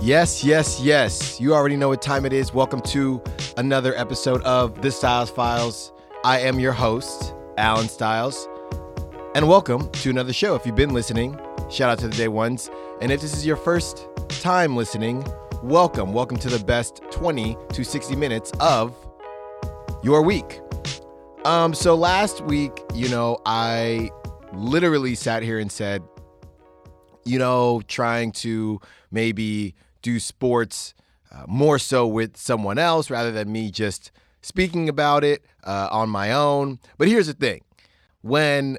Yes, yes, yes. You already know what time it is. Welcome to another episode of The Styles Files. I am your host, Allen Styles. And welcome to another show. If you've been listening, shout out to the day ones. And if this is your first time listening, welcome. Welcome to the best 20 to 60 minutes of your week. Um, so last week, you know, I literally sat here and said, you know, trying to maybe do sports uh, more so with someone else rather than me just speaking about it uh, on my own. But here's the thing when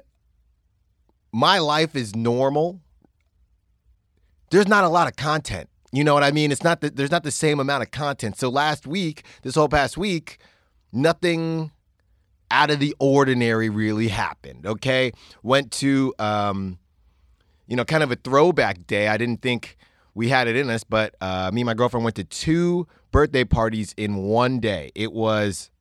my life is normal, there's not a lot of content. You know what I mean? It's not that there's not the same amount of content. So last week, this whole past week, nothing out of the ordinary really happened. Okay, went to um, you know kind of a throwback day. I didn't think we had it in us, but uh, me and my girlfriend went to two birthday parties in one day. It was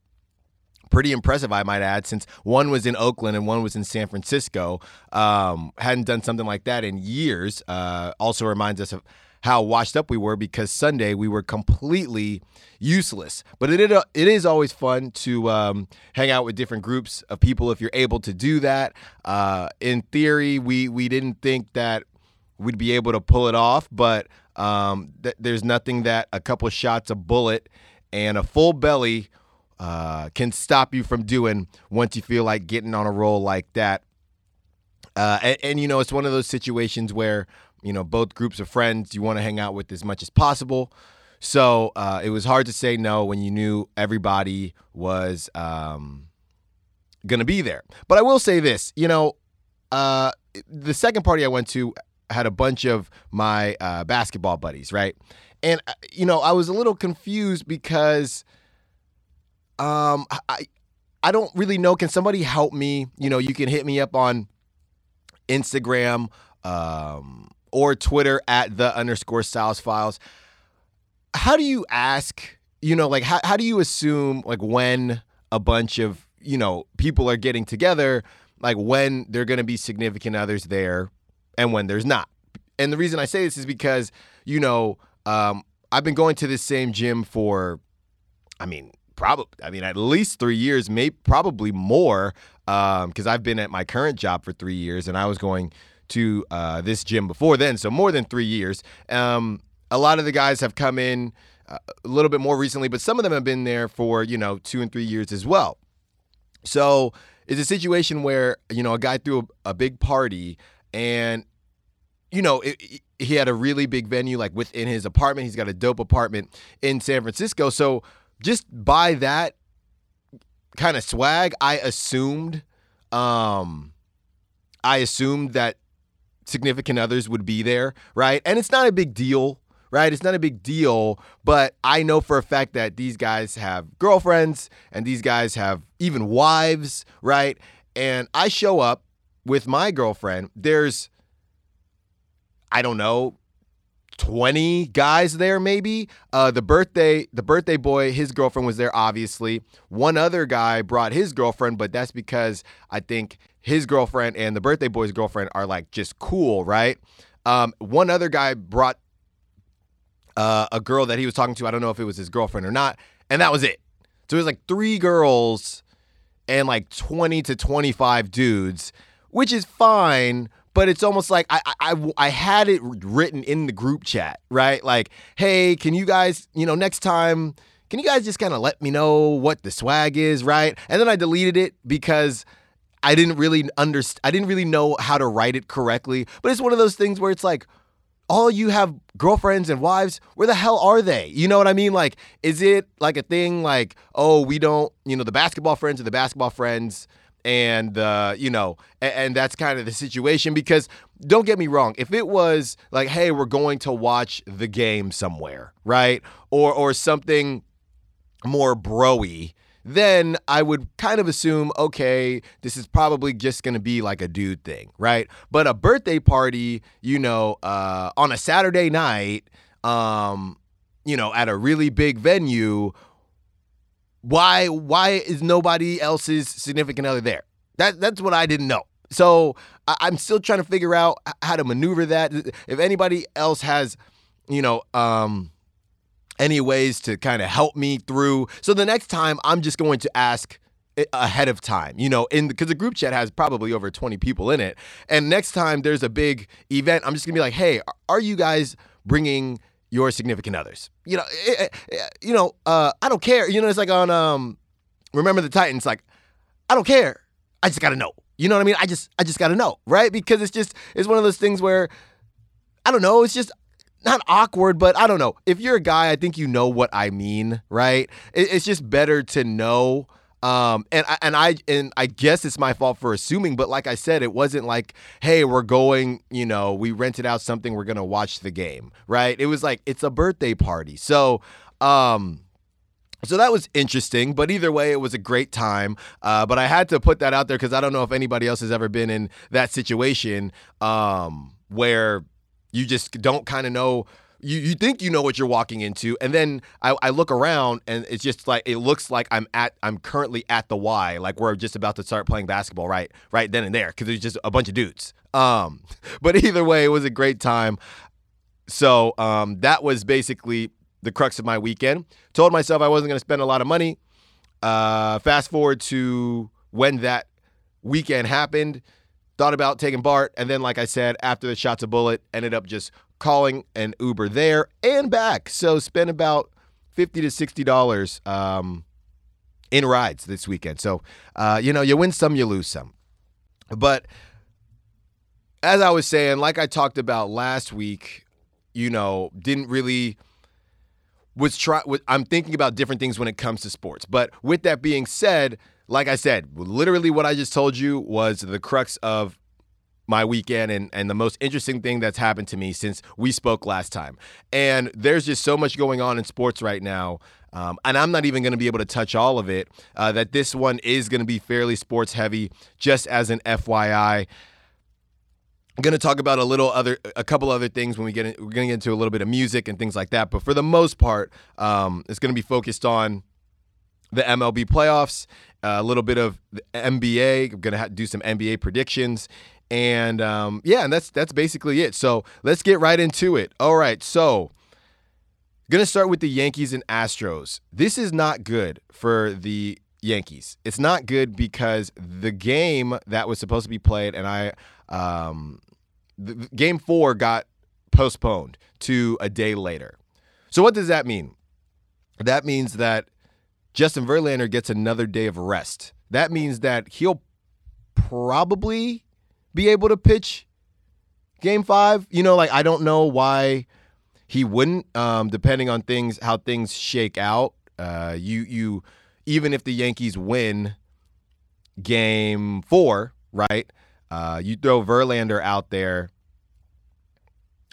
pretty impressive, I might add, since one was in Oakland and one was in San Francisco. Um, hadn't done something like that in years. Uh, also reminds us of how washed up we were because Sunday we were completely useless. But it it is always fun to um, hang out with different groups of people if you're able to do that. Uh, in theory, we we didn't think that we'd be able to pull it off, but um, th- there's nothing that a couple shots of Bulleit and a full belly uh, can stop you from doing once you feel like getting on a roll like that. Uh, and, and, you know, it's one of those situations where, you know, both groups of friends you want to hang out with as much as possible. So uh, it was hard to say no when you knew everybody was um, going to be there. But I will say this, you know, uh, the second party I went to had a bunch of my uh, basketball buddies, right? And, uh, you know, I was a little confused because um, I, I don't really know. Can somebody help me? You know, you can hit me up on Instagram um, or Twitter at the underscore Styles Files. How do you ask, you know, like, how, how do you assume, like, when a bunch of, you know, people are getting together, like, when they're going to be significant others there and when there's not? And the reason I say this is because, you know, um, I've been going to this same gym for, I mean, probably I mean at least three years, maybe probably more, because um, I've been at my current job for three years, and I was going to uh, this gym before then, so more than three years. Um, a lot of the guys have come in uh, a little bit more recently, but some of them have been there for you know two and three years as well. So it's a situation where you know a guy threw a, a big party and you know, it, it, he had a really big venue like within his apartment. He's got a dope apartment in San Francisco. So just by that kind of swag, I assumed um I assumed that significant others would be there, right? And it's not a big deal, right? It's not a big deal, but I know for a fact that these guys have girlfriends and these guys have even wives, right? And I show up with my girlfriend. There's I don't know, 20 guys there maybe. Uh, the birthday the birthday boy his girlfriend was there obviously. One other guy brought his girlfriend but that's because i think his girlfriend and the birthday boy's girlfriend are like just cool right? Um, one other guy brought uh, a girl that he was talking to. I don't know if it was his girlfriend or not and that was it. So it was like three girls and like 20 to 25 dudes which is fine but it's almost like I, I I had it written in the group chat, right? Like, hey, can you guys, you know, next time, can you guys just kind of let me know what the swag is, right? And then I deleted it because I didn't really understand. I didn't really know how to write it correctly. But it's one of those things where it's like, all you have girlfriends and wives, where the hell are they? You know what I mean? Like, is it like a thing like, oh, we don't, you know, the basketball friends are the basketball friends and uh, you know, and, and that's kind of the situation. Because don't get me wrong, if it was like, hey, we're going to watch the game somewhere, right, or or something more broy, then I would kind of assume, okay, this is probably just to be like a dude thing, right? But a birthday party, you know, uh, on a Saturday night, um, you know, at a really big venue why why is nobody else's significant other there? That that's what I didn't know. So I, am still trying to figure out how to maneuver that. If anybody else has you know, um, any ways to kind of help me through. So the next time, I'm just going to ask ahead of time, you know, in because the group chat has probably over 20 people in it. And next time there's a big event, I'm just gonna be like, hey, are you guys bringing your significant others? You know, it, it, you know, uh, I don't care. You know, it's like on um, Remember the Titans, like, I don't care. I just gotta know. You know what I mean? I just I just gotta know, right? Because it's just it's one of those things where I don't know, it's just not awkward, but I don't know. If you're a guy, I think you know what I mean, right? it's just better to know um, and I, and I and I guess it's my fault for assuming, but like I said, it wasn't like, hey, we're going, you know, we rented out something, we're gonna watch the game, right? It was like it's a birthday party, so um, so that was interesting, but either way, it was a great time. Uh, but I had to put that out there because I don't know if anybody else has ever been in that situation um, where you just don't kind of know you, you think you know what you're walking into and then I, I look around and it's just like it looks like i'm at i'm currently at the y like we're just about to start playing basketball right right then and there because there's just a bunch of dudes. Um but either way it was a great time. So um that was basically the crux of my weekend. Told myself i wasn't going to spend a lot of money. Uh fast forward to when that weekend happened thought about taking Bart, and then, like I said, after the shots of Bulleit, ended up just calling an Uber there and back. So spent about fifty to sixty dollars um, in rides this weekend. So uh, you know, you win some, you lose some. But as I was saying, like I talked about last week, you know, didn't really was try. I'm thinking about different things when it comes to sports. But with that being said, like I said, literally what I just told you was the crux of my weekend and, and the most interesting thing that's happened to me since we spoke last time. And there's just so much going on in sports right now. Um, and I'm not even going to be able to touch all of it. Uh, that this one is going to be fairly sports heavy, just as an FYI. I'm going to talk about a little other, a couple other things when we get in, we're going to get into a little bit of music and things like that. But for the most part, um, it's going to be focused on the MLB playoffs, a little bit of the NBA. I'm going to do some NBA predictions, and um, yeah, and that's that's basically it. So let's get right into it. All right, so gonna start with the Yankees and Astros. This is not good for the Yankees. It's not good because the game that was supposed to be played, and I, um, the, game four got postponed to a day later. So what does that mean? That means that Justin Verlander gets another day of rest. That means that he'll probably be able to pitch game five. You know, like I don't know why he wouldn't, um, depending on things how things shake out. Uh, you you even if the Yankees win game four, right? Uh, you throw Verlander out there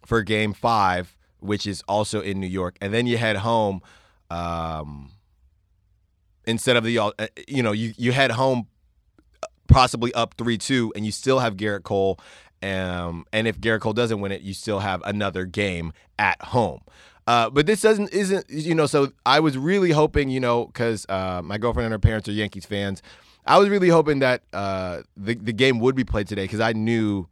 for game five, which is also in New York, and then you head home. Um, instead of the, uh, you know, you you head home possibly up 3 2, and you still have Gerrit Cole. Um, and if Gerrit Cole doesn't win it, you still have another game at home. Uh, but this doesn't isn't you know so I was really hoping you know because uh, my girlfriend and her parents are Yankees fans. I was really hoping that uh, the the game would be played today because I knew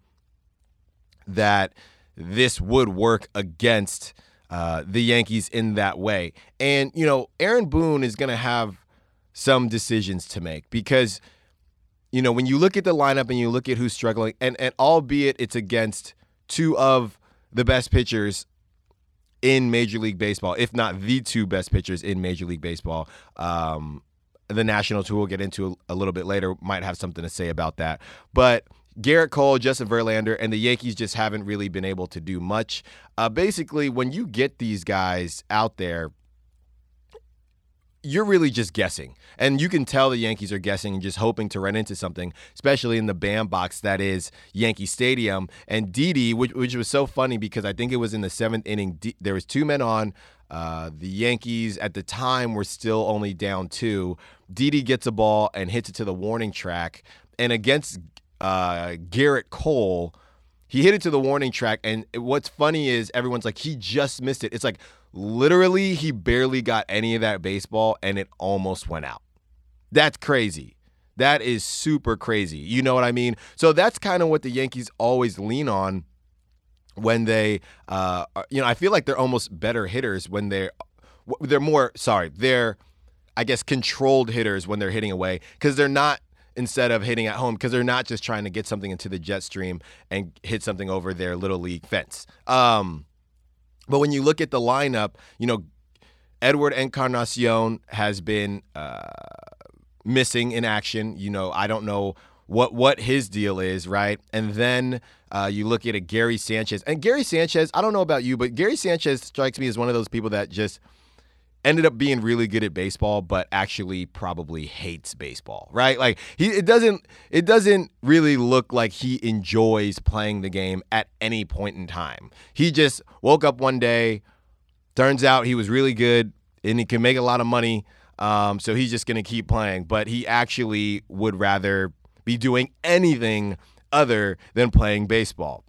that this would work against uh, the Yankees in that way. And you know Aaron Boone is going to have some decisions to make because you know, when you look at the lineup and you look at who's struggling, and, and albeit it's against two of the best pitchers in Major League Baseball, if not the two best pitchers in Major League Baseball. Um, the Nationals, who we'll get into a, a little bit later, might have something to say about that. But Gerrit Cole, Justin Verlander, and the Yankees just haven't really been able to do much. Uh, basically, when you get these guys out there you're really just guessing. And you can tell the Yankees are guessing and just hoping to run into something, especially in the bandbox that is Yankee Stadium. And Didi, which, which was so funny because I think it was in the seventh inning, D- there was two men on. Uh, the Yankees at the time were still only down two. Didi gets a ball and hits it to the warning track. And against uh, Gerrit Cole, he hit it to the warning track. And what's funny is everyone's like, he just missed it. It's like, Literally, he barely got any of that baseball and it almost went out. That's crazy. That is super crazy. You know what I mean? So that's kind of what the Yankees always lean on when they, uh, are- you know, I feel like they're almost better hitters when they're they're more sorry they're I guess controlled hitters when they're hitting away because they're not instead of hitting at home because they're not just trying to get something into the jet stream and hit something over their little league fence. Um, but when you look at the lineup, you know, Edward Encarnacion has been uh, missing in action. You know, I don't know what what his deal is, right? And then uh, you look at a Gary Sanchez, and Gary Sanchez. I don't know about you, but Gary Sanchez strikes me as one of those people that just ended up being really good at baseball but actually probably hates baseball right? Like he it doesn't it doesn't really look like he enjoys playing the game at any point in time. He just woke up one day turns out he was really good and he can make a lot of money um, so he's just going to keep playing. But he actually would rather be doing anything other than playing baseball.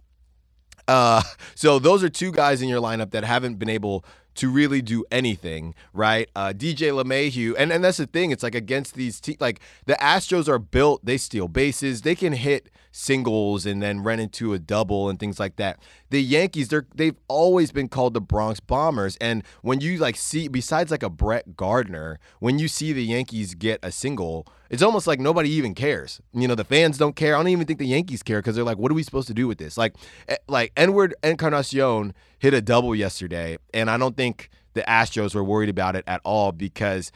Uh, so those are two guys in your lineup that haven't been able to really do anything, right? Uh, DJ LeMahieu, and, and that's the thing. It's like against these teams, like the Astros are built, they steal bases, they can hit singles and then run into a double and things like that. The Yankees, they're they've always been called the Bronx Bombers, and when you like see, besides like a Brett Gardner, when you see the Yankees get a single, it's almost like nobody even cares. You know, the fans don't care. I don't even think the Yankees care because they're like, what are we supposed to do with this? Like, like Edward Encarnacion hit a double yesterday, and I don't think the Astros were worried about it at all because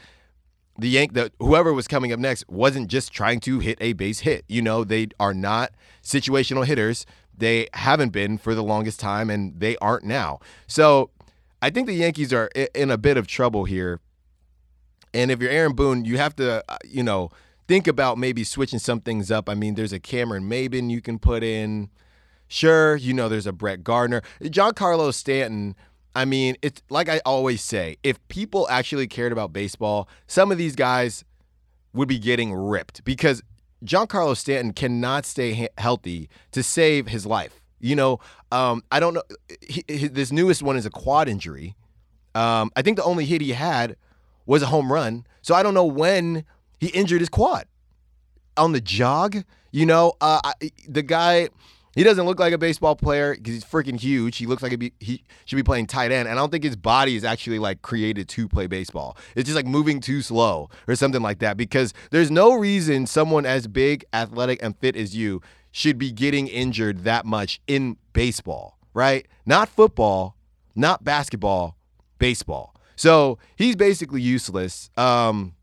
the Yank, the whoever was coming up next wasn't just trying to hit a base hit. You know, they are not situational hitters. They haven't been for the longest time, and they aren't now. So I think the Yankees are in a bit of trouble here. And if you're Aaron Boone, you have to, uh, you know, think about maybe switching some things up. I mean, there's a Cameron Maybin you can put in. Sure, you know, there's a Brett Gardner. Giancarlo Stanton, I mean, it's like I always say, if people actually cared about baseball, some of these guys would be getting ripped because Giancarlo Stanton cannot stay he- healthy to save his life. You know, um, I don't know. He, he- this newest one is a quad injury. Um, I think the only hit he had was a home run. So I don't know when he injured his quad on the jog. You know, uh, I, the guy. He doesn't look like a baseball player because he's freaking huge. He looks like be, he should be playing tight end. And I don't think his body is actually like created to play baseball. It's just like moving too slow or something like that. Because there's no reason someone as big, athletic, and fit as you should be getting injured that much in baseball, right? Not football, not basketball, baseball. So he's basically useless. Um,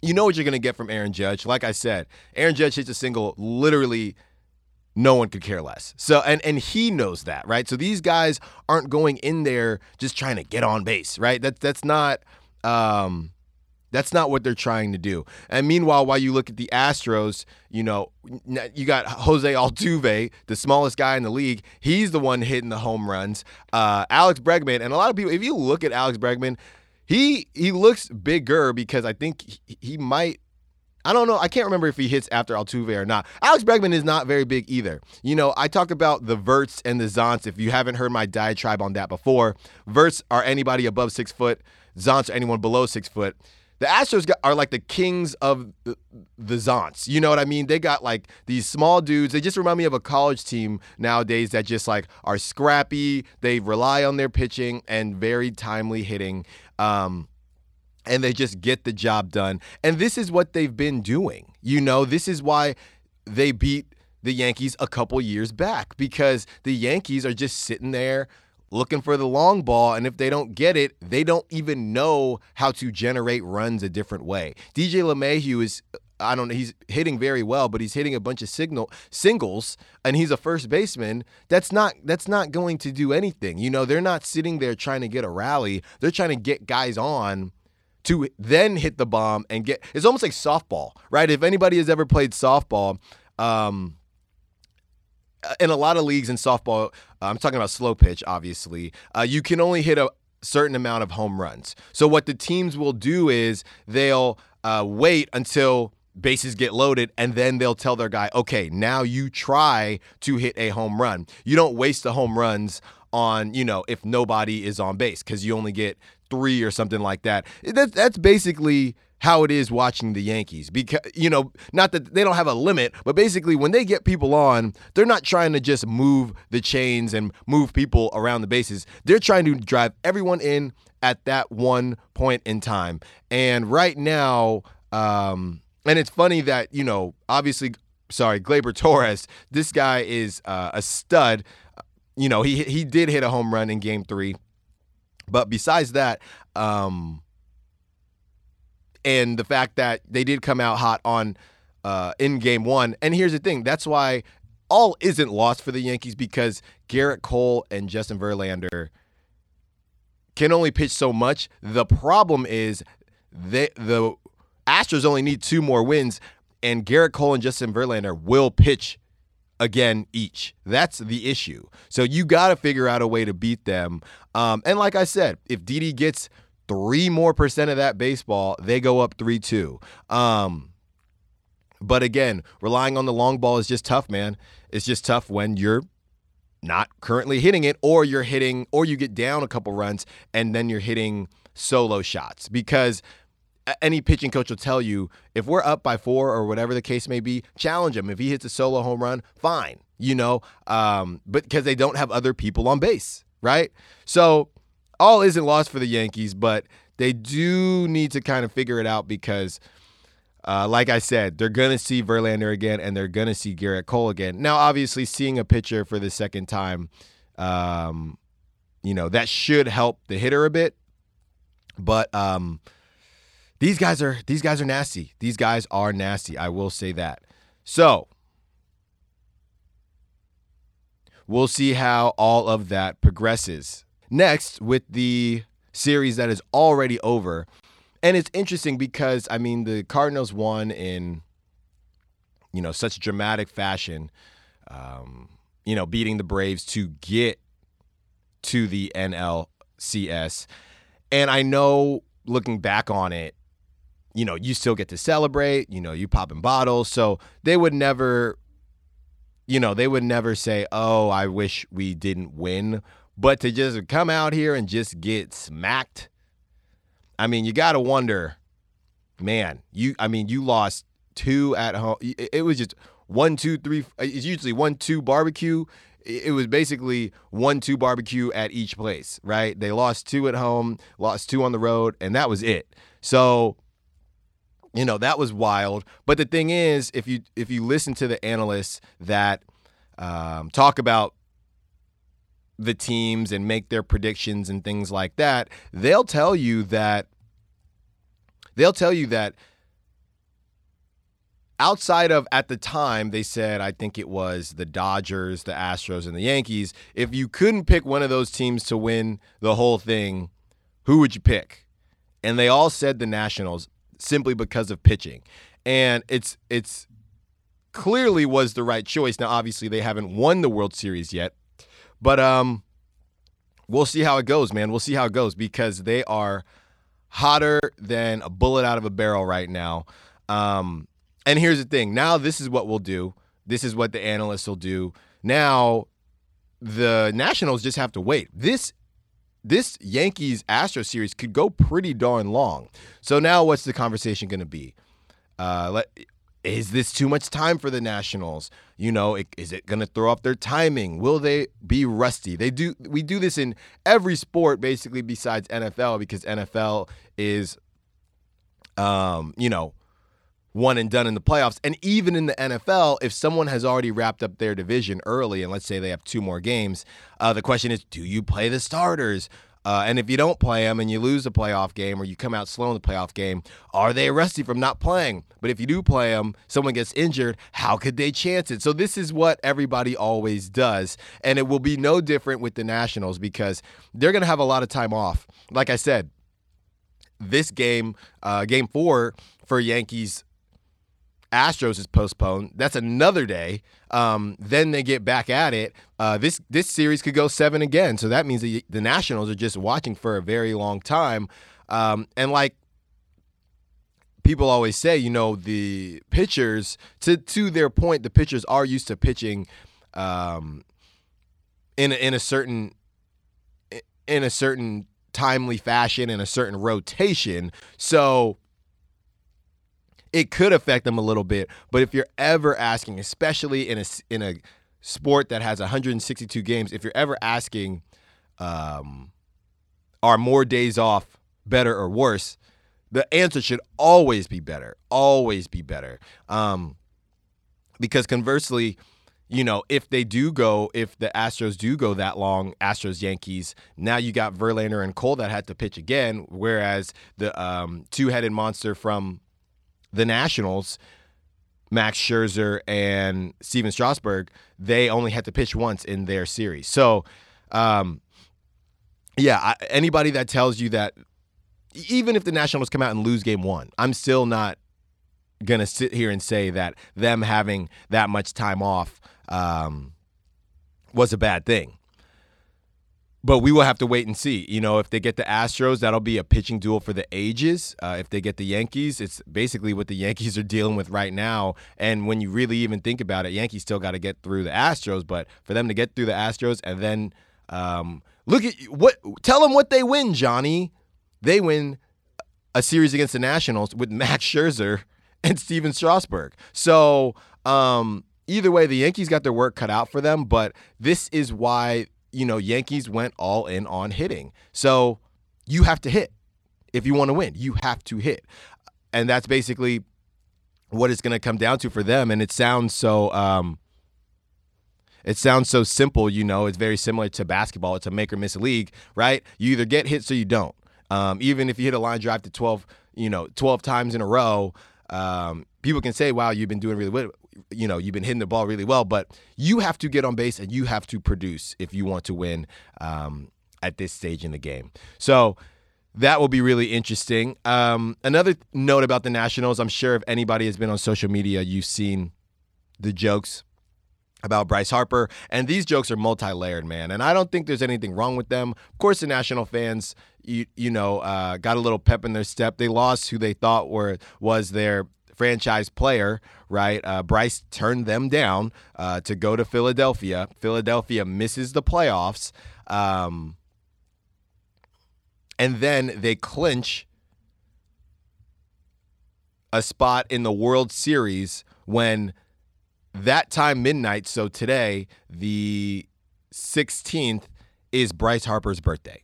you know what you're going to get from Aaron Judge. Like I said, Aaron Judge hits a single literally no one could care less. So and and he knows that, right? So these guys aren't going in there just trying to get on base, right? That's that's not um that's not what they're trying to do. And meanwhile, while you look at the Astros, you know, you got Jose Altuve, the smallest guy in the league. He's the one hitting the home runs. Uh, Alex Bregman, and a lot of people, if you look at Alex Bregman, he he looks bigger because I think he, he might I don't know. I can't remember if he hits after Altuve or not. Alex Bregman is not very big either. You know, I talk about the verts and the zonts. If you haven't heard my diatribe on that before, verts are anybody above six foot. Zonts are anyone below six foot. The Astros got, are like the kings of the, the zonts. You know what I mean? They got like these small dudes. They just remind me of a college team nowadays that just like are scrappy. They rely on their pitching and very timely hitting. Um, and they just get the job done. And this is what they've been doing. You know, this is why they beat the Yankees a couple years back because the Yankees are just sitting there looking for the long ball. And if they don't get it, they don't even know how to generate runs a different way. DJ LeMahieu is. I don't know. He's hitting very well, but he's hitting a bunch of signal singles, and he's a first baseman. That's not that's not going to do anything. You know, they're not sitting there trying to get a rally. They're trying to get guys on to then hit the bomb and get it's almost like softball, right? If anybody has ever played softball, um, in a lot of leagues in softball, uh, I'm talking about slow pitch, obviously, uh, you can only hit a certain amount of home runs. So what the teams will do is they'll uh, wait until bases get loaded and then they'll tell their guy, okay, now you try to hit a home run. You don't waste the home runs on, you know, if nobody is on base because you only get three or something like that. That's, that's basically how it is watching the Yankees. Because you know not that they don't have a limit but basically when they get people on they're not trying to just move the chains and move people around the bases. They're trying to drive everyone in at that one point in time. And right now um and it's funny that you know obviously sorry Gleyber Torres this guy is uh, a stud. You know he he did hit a home run in game 3 but besides that um and the fact that they did come out hot on uh, in game one. And here's the thing that's why all isn't lost for the Yankees because Gerrit Cole and Justin Verlander can only pitch so much. The problem is they, the Astros only need two more wins, and Gerrit Cole and Justin Verlander will pitch again each. That's the issue. So you got to figure out a way to beat them. Um, and like I said, if Didi gets – three more percent of that baseball, they go up 3 2. Um, but again, relying on the long ball is just tough, man. It's just tough when you're not currently hitting it, or you're hitting, or you get down a couple runs and then you're hitting solo shots because any pitching coach will tell you if we're up by four or whatever the case may be, challenge him. If he hits a solo home run, fine, you know, um, but because they don't have other people on base, right? So all isn't lost for the Yankees, but they do need to kind of figure it out because, uh, like I said, they're going to see Verlander again and they're going to see Gerrit Cole again. Now, obviously, seeing a pitcher for the second time, um, you know, that should help the hitter a bit. But um, these guys are these guys are nasty. These guys are nasty. I will say that. So we'll see how all of that progresses. Next, with the series that is already over. And it's interesting because, I mean, the Cardinals won in, you know, such dramatic fashion, um, you know, beating the Braves to get to the NLCS. And I know looking back on it, you know, you still get to celebrate, you know, you popping bottles. So they would never, you know, they would never say, oh, I wish we didn't win but to just come out here and just get smacked, I mean, you got to wonder, man, you, I mean, you lost two at home. It was just one, two, three. It's usually one, two barbecue. It was basically one, two barbecue at each place, right? They lost two at home, lost two on the road, and that was it. So, you know, that was wild. But the thing is, if you if you listen to the analysts that um, talk about the teams and make their predictions and things like that, they'll tell you that they'll tell you that outside of at the time they said I think it was the Dodgers, the Astros and the Yankees, if you couldn't pick one of those teams to win the whole thing, who would you pick? And they all said the Nationals simply because of pitching. And it's it's clearly was the right choice. Now obviously they haven't won the World Series yet, but um, we'll see how it goes, man. We'll see how it goes because they are hotter than a bullet out of a barrel right now. Um, and here's the thing. Now this is what we'll do. This is what the analysts will do. Now the Nationals just have to wait. This this Yankees Astro series could go pretty darn long. So now what's the conversation going to be? Uh, let is this too much time for the Nationals? You know, is it going to throw off their timing? Will they be rusty? They do. We do this in every sport, basically, besides NFL, because NFL is, um, you know, one and done in the playoffs. And even in the NFL, if someone has already wrapped up their division early, and let's say they have two more games, uh, the question is, do you play the starters? Uh, and if you don't play them and you lose a playoff game or you come out slow in the playoff game, are they arrested from not playing? But if you do play them, someone gets injured, how could they chance it? So this is what everybody always does. And it will be no different with the Nationals because they're going to have a lot of time off. Like I said, this game, uh, game four for Yankees Astros is postponed. That's another day. Um, then they get back at it. Uh, this this series could go seven again. So that means the, the Nationals are just watching for a very long time. Um, and like people always say, you know, the pitchers to to their point, the pitchers are used to pitching um, in in a certain in a certain timely fashion in a certain rotation. So it could affect them a little bit. But if you're ever asking, especially in a in a sport that has 162 games, if you're ever asking, um, are more days off better or worse? The answer should always be better. Always be better. Um, because conversely, you know, if they do go, if the Astros do go that long, Astros Yankees, now you got Verlander and Cole that had to pitch again, whereas the um, two headed monster from the Nationals, Max Scherzer and Stephen Strasburg, they only had to pitch once in their series. So, um, yeah, I, anybody that tells you that, even if the Nationals come out and lose game one, I'm still not going to sit here and say that them having that much time off um, was a bad thing but we will have to wait and see. You know, if they get the Astros, that'll be a pitching duel for the ages. Uh, if they get the Yankees, it's basically what the Yankees are dealing with right now. And when you really even think about it, Yankees still got to get through the Astros. But for them to get through the Astros and then um, look at what, tell them what they win, Johnny. They win a series against the Nationals with Max Scherzer and Stephen Strasburg. So um, either way, the Yankees got their work cut out for them. But this is why you know, Yankees went all in on hitting. So you have to hit. If you want to win, you have to hit. And that's basically what it's going to come down to for them. And it sounds so, um, it sounds so simple, you know, it's very similar to basketball. It's a make or miss league, right? You either get hits or you don't. Um, even if you hit a line drive to 12, you know, 12 times in a row, um, people can say, wow, you've been doing really well you know you've been hitting the ball really well, but you have to get on base and you have to produce if you want to win um, at this stage in the game. So that will be really interesting. Um, another note about the Nationals, I'm sure if anybody has been on social media, you've seen the jokes about Bryce Harper, and these jokes are multi-layered, man. And I don't think there's anything wrong with them. Of course, the National fans, you you know, uh, got a little pep in their step. They lost who they thought were was their franchise player, right? Uh, Bryce turned them down uh, to go to Philadelphia. Philadelphia misses the playoffs. Um, and then they clinch a spot in the World Series when that time midnight, so today, the 16th, is Bryce Harper's birthday.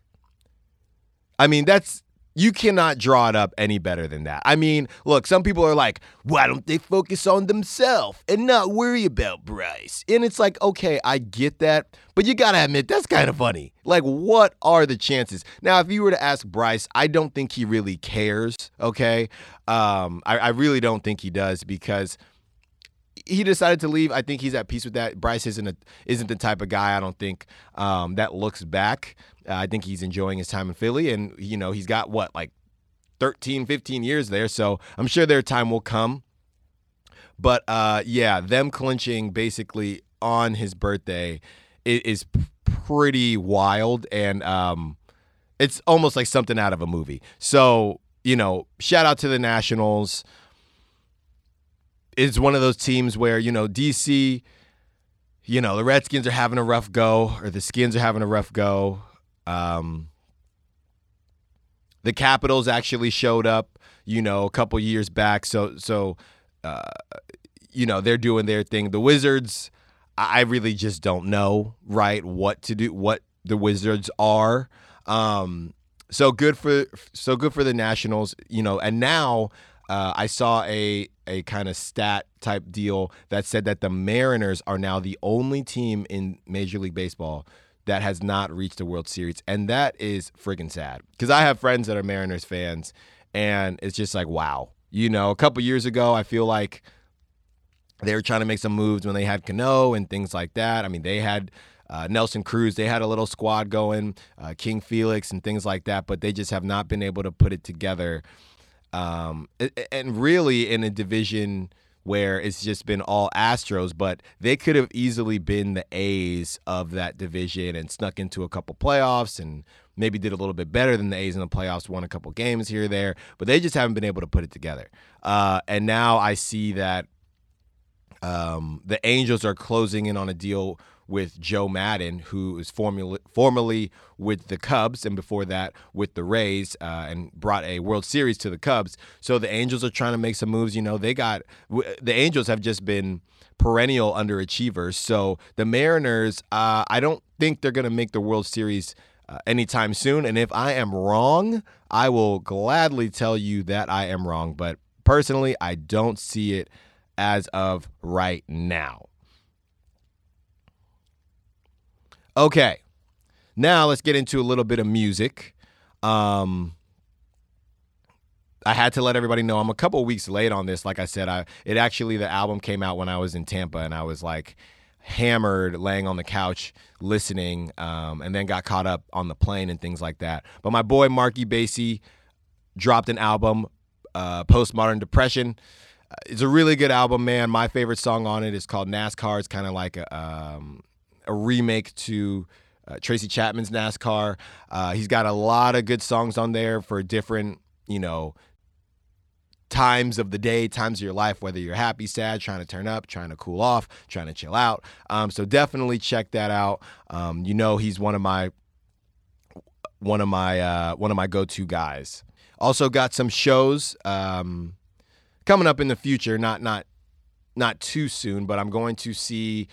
I mean, that's you cannot draw it up any better than that. I mean, look, some people are like, why don't they focus on themselves and not worry about Bryce? And it's like, okay, I get that, but you gotta admit, that's kind of funny. Like, what are the chances? Now, if you were to ask Bryce, I don't think he really cares, okay? Um, I, I really don't think he does because he decided to leave. I think he's at peace with that. Bryce isn't a, isn't the type of guy I don't think um, that looks back. Uh, I think he's enjoying his time in Philly, and you know he's got what like 13, 15 years there. So I'm sure their time will come. But uh, yeah, them clinching basically on his birthday is, pretty wild, and um, it's almost like something out of a movie. So you know, shout out to the Nationals It's one of those teams where, you know, DC, you know, the Redskins are having a rough go or the Skins are having a rough go. Um, the Capitals actually showed up, you know, a couple years back. So, so, uh, you know, they're doing their thing. The Wizards, I really just don't know, right, what to do, what the Wizards are. Um, so good for so good for the Nationals, you know, and now uh, I saw a a kind of stat type deal that said that the Mariners are now the only team in Major League Baseball that has not reached a World Series, and that is friggin' sad because I have friends that are Mariners fans, and it's just like wow, you know, a couple years ago, I feel like they were trying to make some moves when they had Cano and things like that. I mean, they had. Uh, Nelson Cruz, they had a little squad going, uh, King Felix, and things like that, but they just have not been able to put it together um, and really in a division where it's just been all Astros, but they could have easily been the A's of that division and snuck into a couple playoffs and maybe did a little bit better than the A's in the playoffs, won a couple games here or there, but they just haven't been able to put it together. Uh, and now I see that um, the Angels are closing in on a deal with Joe Maddon, who is formerly, formerly with the Cubs and before that with the Rays, uh, and brought a World Series to the Cubs. So the Angels are trying to make some moves. You know, they got the Angels have just been perennial underachievers. So the Mariners, uh, I don't think they're going to make the World Series. Uh, anytime soon. And if I am wrong, I will gladly tell you that I am wrong. But personally, I don't see it as of right now. Okay. Now let's get into a little bit of music. Um, I had to let everybody know I'm a couple weeks late on this. Like I said, I it actually the album came out when I was in Tampa, and I was like hammered, laying on the couch listening, um, and then got caught up on the plane and things like that. But my boy Marky Basie dropped an album, uh, Postmodern Depression. It's a really good album, man. My favorite song on it is called Fast Car. It's kind of like a um, a remake to uh, Tracy Chapman's Fast Car. Uh, he's got a lot of good songs on there for different, you know, times of the day, times of your life, whether you're happy, sad, trying to turn up, trying to cool off, trying to chill out. Um, so definitely check that out. Um, you know, he's one of my one of my uh, one of my go-to guys. Also got some shows um, coming up in the future. Not not not too soon, but I'm going to see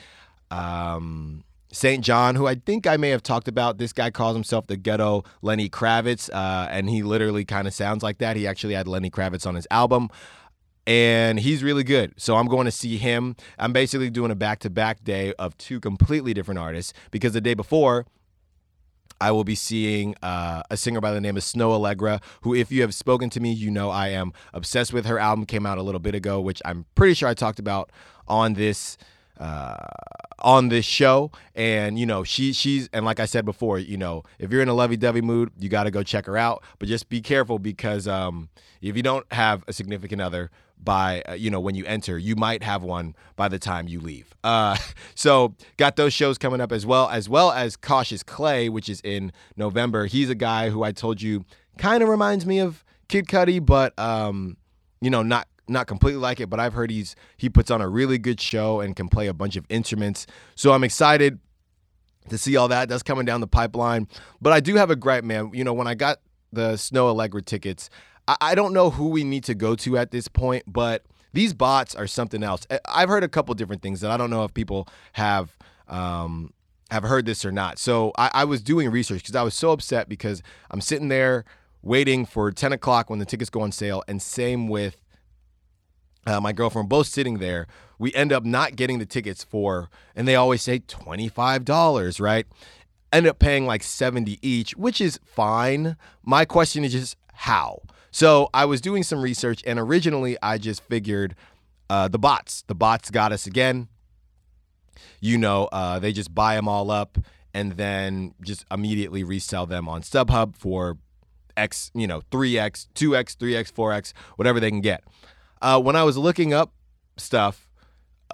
um, SAINt JHN, who I think I may have talked about. This guy calls himself the ghetto Lenny Kravitz, uh, and he literally kind of sounds like that. He actually had Lenny Kravitz on his album, and he's really good. So I'm going to see him. I'm basically doing a back to back day of two completely different artists because the day before, I will be seeing uh, a singer by the name of Snoh Aalegra, who, if you have spoken to me, you know I am obsessed with. Her album came out a little bit ago, which I'm pretty sure I talked about on this uh, on this show. And you know, she she's and like I said before, you know, if you're in a lovey-dovey mood, you got to go check her out. But just be careful because um, if you don't have a significant other by uh, you know when you enter, you might have one by the time you leave. Uh, so got those shows coming up as well, as well as Cautious Clay, which is in November. He's a guy who I told you kind of reminds me of Kid Cudi, but um, you know, not not completely like it, but I've heard he's he puts on a really good show and can play a bunch of instruments. So I'm excited to see all that. That's coming down the pipeline. But I do have a gripe, man. You know, when I got the Snoh Aalegra tickets, I, I don't know who we need to go to at this point, but these bots are something else. I've heard a couple different things that I don't know if people have um, have heard this or not. So I, I was doing research because I was so upset because I'm sitting there waiting for 10 o'clock when the tickets go on sale, and same with uh, my girlfriend, both sitting there. We end up not getting the tickets for, and they always say $25, right? End up paying like 70 each, which is fine. My question is just how? So I was doing some research, and originally I just figured uh, the bots. The bots got us again. You know, uh, they just buy them all up and then just immediately resell them on StubHub for X, you know, 3X, 2X, 3X, 4X, whatever they can get. Uh, when I was looking up stuff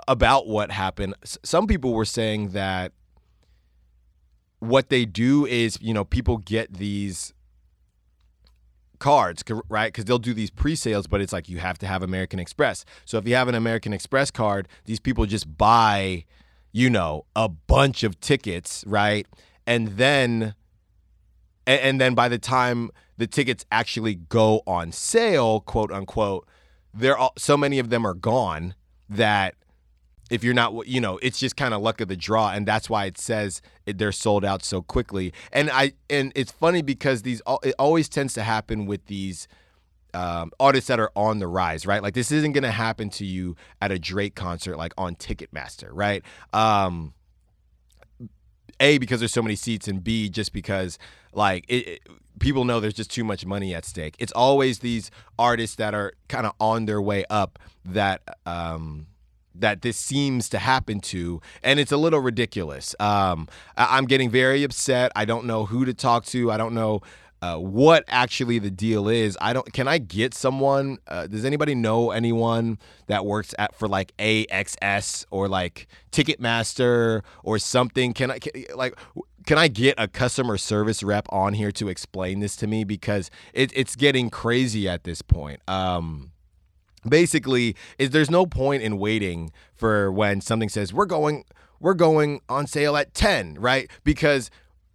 about what happened, some people were saying that what they do is, you know, people get these cards, right? Because they'll do these pre-sales, but it's like you have to have American Express. So if you have an American Express card, these people just buy, you know, a bunch of tickets, right? And then, and, then by the time the tickets actually go on sale, quote unquote, there are all, so many of them are gone that if you're not you know it's just kind of luck of the draw and that's why it says they're sold out so quickly. And i and it's funny because these it always tends to happen with these um, artists that are on the rise right? Like this isn't going to happen to you at a drake concert like on ticketmaster right? Um a because there's so many seats and b just because like it, it people know there's just too much money at stake. It's always these artists that are kind of on their way up that um, that this seems to happen to, and it's a little ridiculous. Um, I- am getting very upset. I don't know who to talk to. I don't know uh, what actually the deal is. I don't. Can I get someone? Uh, does anybody know anyone that works at for like AXS or like Ticketmaster or something? Can I can, like? Can I get a customer service rep on here to explain this to me because it, it's getting crazy at this point. Um, basically, is there's no point in waiting for when something says we're going we're going on sale at 10, right? Because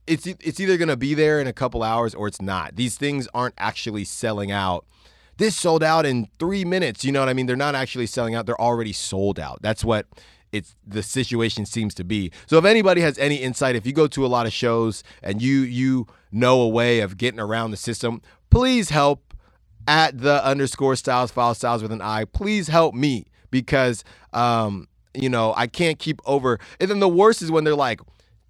it's it's either going to be there in a couple hours or it's not. These things aren't actually selling out. This sold out in 3 minutes, you know what I mean? They're not actually selling out. They're already sold out. That's what it's the situation seems to be. So if anybody has any insight, if you go to a lot of shows and you you know a way of getting around the system, please help at the underscore styles file styles with an I. Please help me because um, you know, I can't keep over. And then the worst is when they're like,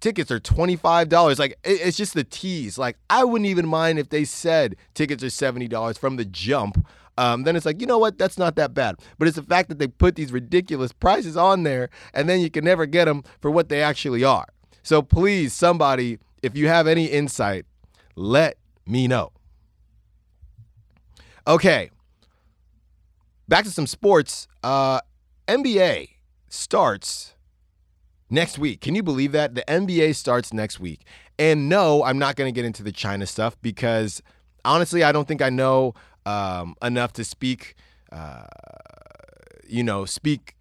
tickets are $25. Like, it's just the tease. Like, I wouldn't even mind if they said tickets are $70 from the jump. Um, then it's like, you know what? That's not that bad. But it's the fact that they put these ridiculous prices on there and then you can never get them for what they actually are. So please, somebody, if you have any insight, let me know. Okay. Back to some sports. Uh, NBA starts next week. Can you believe that? The NBA starts next week. And no, I'm not going to get into the China stuff because honestly, I don't think I know um, enough to speak, uh, you know, speak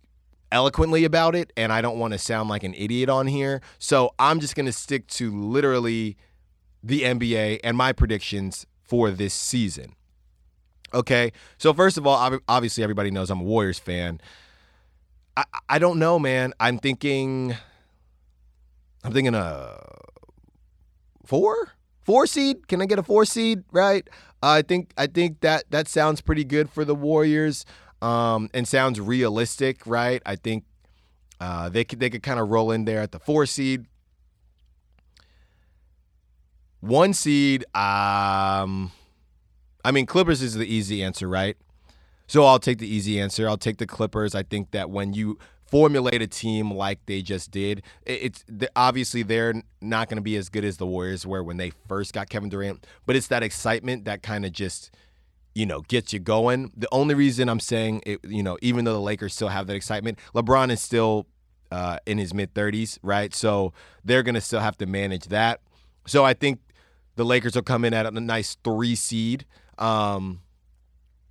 eloquently about it. And I don't want to sound like an idiot on here. So I'm just going to stick to literally the NBA and my predictions for this season. Okay. So, first of all, obviously, everybody knows I'm a Warriors fan. I, I don't know, man. I'm thinking I'm thinking a four? Four seed? Can I get a four seed? Right? Uh, I think I think that that sounds pretty good for the Warriors. Um, and sounds realistic, right? I think uh, they could they could kind of roll in there at the four seed. One seed, um, I mean Clippers is the easy answer, right? So I'll take the easy answer. I'll take the Clippers. I think that when you formulate a team like they just did, it's obviously they're not going to be as good as the Warriors were when they first got Kevin Durant, but it's that excitement that kind of just you know gets you going. The only reason I'm saying it, you know, even though the Lakers still have that excitement, LeBron is still uh, in his mid 30s, right? So they're going to still have to manage that. So I think the Lakers will come in at a nice three seed. Um,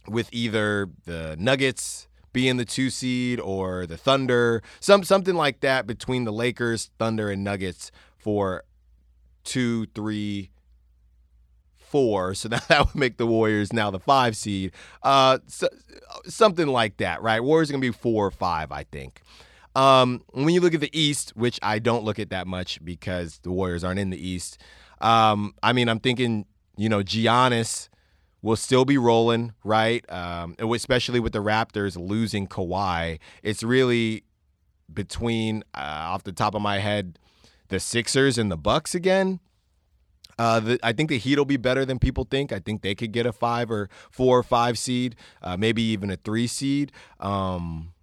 with either the Nuggets being the two seed or the Thunder, some something like that between the Lakers, Thunder, and Nuggets for two, three, four. So that, that would make the Warriors now the five seed. Uh, so, something like that, right? Warriors are gonna be four or five, I think. Um, when you look at the East, which I don't look at that much because the Warriors aren't in the East. Um, I mean, I'm thinking, you know, Giannis will still be rolling, right? Um, especially with the Raptors losing Kawhi. It's really between, uh, off the top of my head, the Sixers and the Bucks again. Uh, the, I think the Heat will be better than people think. I think they could get a five or four or five seed, uh, maybe even a three seed. Um,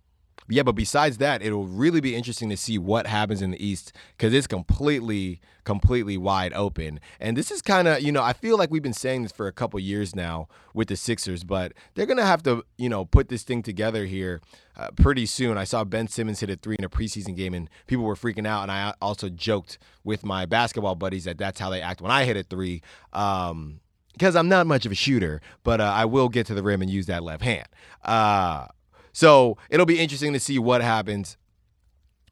yeah, but besides that, it'll really be interesting to see what happens in the East because it's completely, completely wide open. And this is kind of, you know, I feel like we've been saying this for a couple years now with the Sixers, but they're going to have to, you know, put this thing together here uh, pretty soon. I saw Ben Simmons hit a three in a preseason game and people were freaking out. And I also joked with my basketball buddies that that's how they act when I hit a three. Um, because I'm not much of a shooter, but uh, I will get to the rim and use that left hand. Uh, so it'll be interesting to see what happens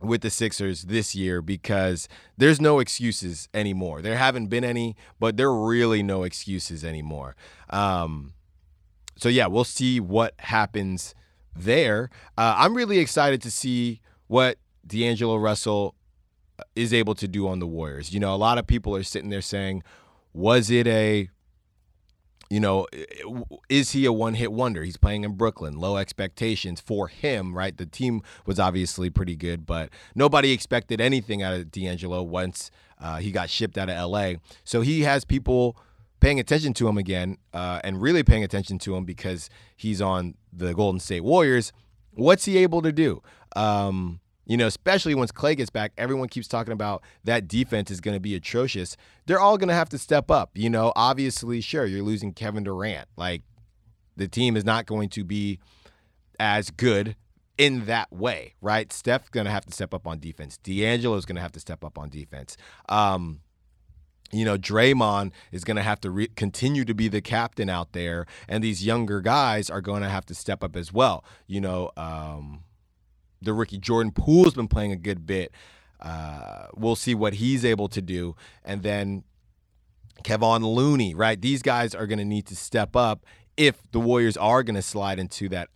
with the Sixers this year because there's no excuses anymore. There haven't been any, but there are really no excuses anymore. Um, so yeah, we'll see what happens there. Uh, I'm really excited to see what D'Angelo Russell is able to do on the Warriors. You know, a lot of people are sitting there saying, was it a you know, is he a one hit wonder? He's playing in Brooklyn, low expectations for him, right? The team was obviously pretty good, but nobody expected anything out of D'Angelo once uh, he got shipped out of LA. So he has people paying attention to him again uh, and really paying attention to him because he's on the Golden State Warriors. What's he able to do? Um, You know, especially once Clay gets back, everyone keeps talking about that defense is going to be atrocious. They're all going to have to step up. You know, obviously, sure, you're losing Kevin Durant. Like, the team is not going to be as good in that way, right? Steph's going to have to step up on defense. D'Angelo's going to have to step up on defense. Um, you know, Draymond is going to have to re- continue to be the captain out there, and these younger guys are going to have to step up as well. You know, um, the rookie Jordan Poole's been playing a good bit. Uh, we'll see what he's able to do, and then Kevon Looney, right? These guys are going to need to step up if the Warriors are going to slide into that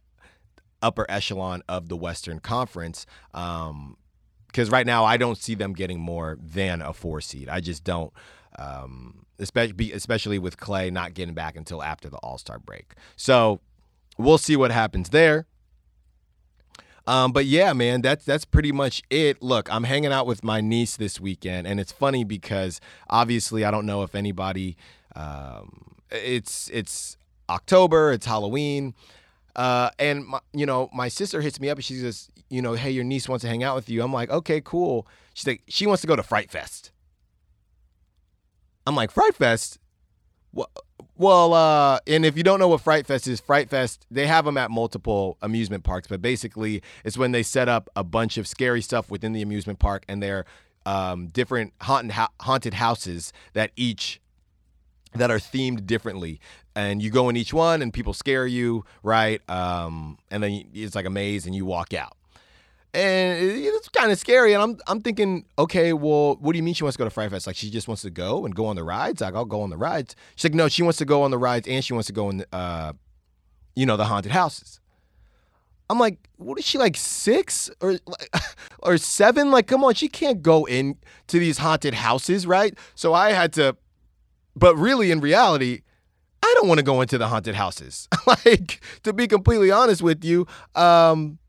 upper echelon of the Western Conference. Um, because right now I don't see them getting more than a four seed. I just don't um, especially especially with Clay not getting back until after the All Star break. So we'll see what happens there. Um, but yeah, man, that's that's pretty much it. Look, I'm hanging out with my niece this weekend, and it's funny because obviously I don't know if anybody. Um, it's it's October, it's Halloween. Uh, and my, you know, my sister hits me up and she says, you know, hey, your niece wants to hang out with you. I'm like, okay, cool. She's like, she wants to go to Fright Fest. I'm like, Fright Fest? Well, uh, and if you don't know what Fright Fest is, Fright Fest, they have them at multiple amusement parks, but basically it's when they set up a bunch of scary stuff within the amusement park and they're um, different haunted, haunted houses that each that are themed differently. And you go in each one and people scare you right? Um, and then it's like a maze and you walk out and it's kind of scary. And I'm I'm thinking, okay, well, what do you mean she wants to go to Fright Fest? Like she just wants to go and go on the rides. Like I'll go on the rides. She's like, no, she wants to go on the rides and she wants to go in, uh, you know, the haunted houses. I'm like, what is she like six or or seven? Like, come on, she can't go in to these haunted houses, right? So I had to, but really, in reality, I don't want to go into the haunted houses. like, to be completely honest with you, um,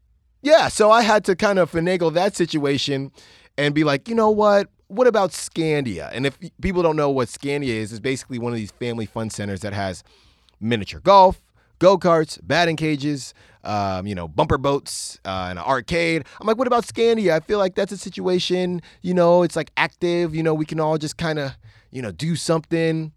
yeah, so I had to kind of finagle that situation and be like, you know what? What about Scandia? And if people don't know what Scandia is, it's basically one of these family fun centers that has miniature golf, go karts, batting cages, um, you know, bumper boats, uh, an arcade. I'm like, what about Scandia? I feel like that's a situation, you know, it's like active, you know, we can all just kind of, you know, do something.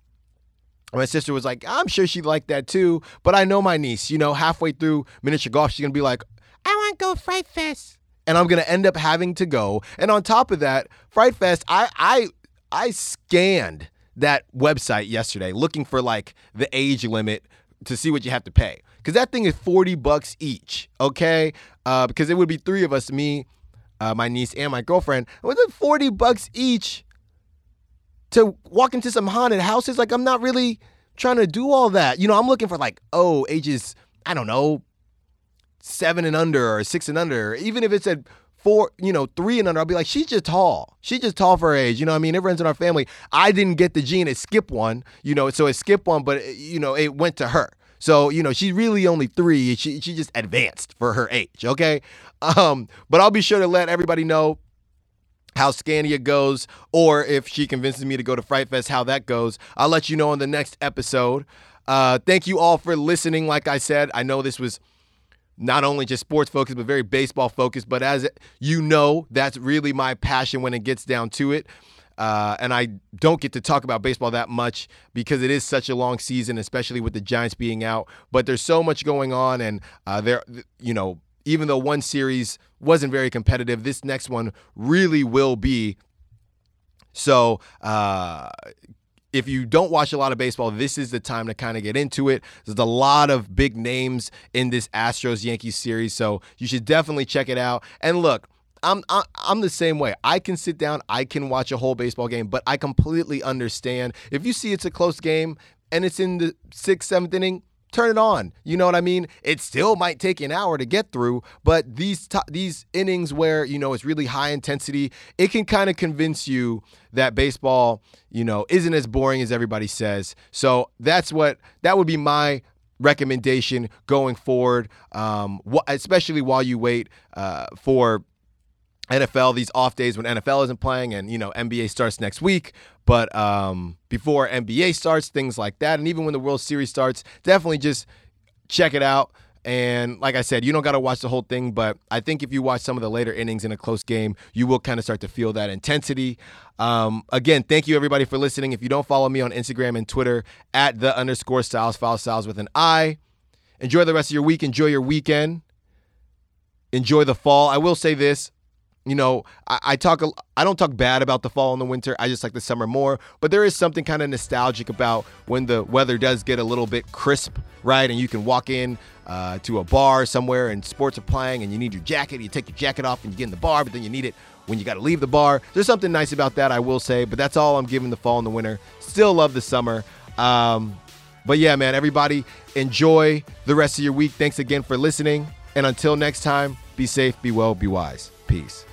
My sister was like, I'm sure she'd like that too, but I know my niece, you know, halfway through miniature golf, she's gonna be like, I want to go Fright Fest. And I'm gonna end up having to go. And on top of that, Fright Fest, I I I scanned that website yesterday looking for like the age limit to see what you have to pay. Cause that thing is 40 bucks each, okay? Uh, because it would be three of us, me, uh, my niece, and my girlfriend. Was it 40 bucks each to walk into some haunted houses? Like, I'm not really trying to do all that. You know, I'm looking for like, oh, ages, I don't know, seven and under or six and under, even if it's at four, you know, three and under, I'll be like, she's just tall. She's just tall for her age. You know I mean? Everyone's in our family. I didn't get the gene It skipped one, you know, so it skipped one, but, you know, it went to her. So, you know, she's really only three. She, she just advanced for her age, okay? Um, but I'll be sure to let everybody know how Scandia goes, or if she convinces me to go to Fright Fest, how that goes. I'll let you know in the next episode. Uh, thank you all for listening. Like I said, I know this was not only just sports focused, but very baseball focused. But as you know, that's really my passion when it gets down to it. Uh, and I don't get to talk about baseball that much because it is such a long season, especially with the Giants being out. But there's so much going on, and uh, there, you know, even though one series wasn't very competitive, this next one really will be. So uh, if you don't watch a lot of baseball, this is the time to kind of get into it. There's a lot of big names in this Astros Yankees series, so you should definitely check it out. And look, I'm I'm the same way. I can sit down, I can watch a whole baseball game, but I completely understand if you see it's a close game and it's in the sixth, seventh inning turn it on. You know what I mean? It still might take an hour to get through, but these t- these innings where you know it's really high intensity, it can kind of convince you that baseball, you know, isn't as boring as everybody says. So that's what that would be my recommendation going forward, um, wh- especially while you wait uh, for NFL these off days when NFL isn't playing and you know NBA starts next week. But um, before NBA starts, things like that, and even when the World Series starts, definitely just check it out. And like I said, you don't got to watch the whole thing, but I think if you watch some of the later innings in a close game, you will kind of start to feel that intensity. Um, again, thank you everybody for listening. If you don't follow me on Instagram and Twitter at the underscore styles file styles with an I, enjoy the rest of your week. Enjoy your weekend. Enjoy the fall. I will say this you know, I, I, talk. I don't talk bad about the fall and the winter. I just like the summer more. But there is something kind of nostalgic about when the weather does get a little bit crisp, right? And you can walk in uh, to a bar somewhere and sports are playing, and you need your jacket. You take your jacket off and you get in the bar, but then you need it when you got to leave the bar. There's something nice about that, I will say. But that's all I'm giving the fall and the winter. Still love the summer. Um, but yeah, man, everybody enjoy the rest of your week. Thanks again for listening. And until next time, be safe, be well, be wise. Peace.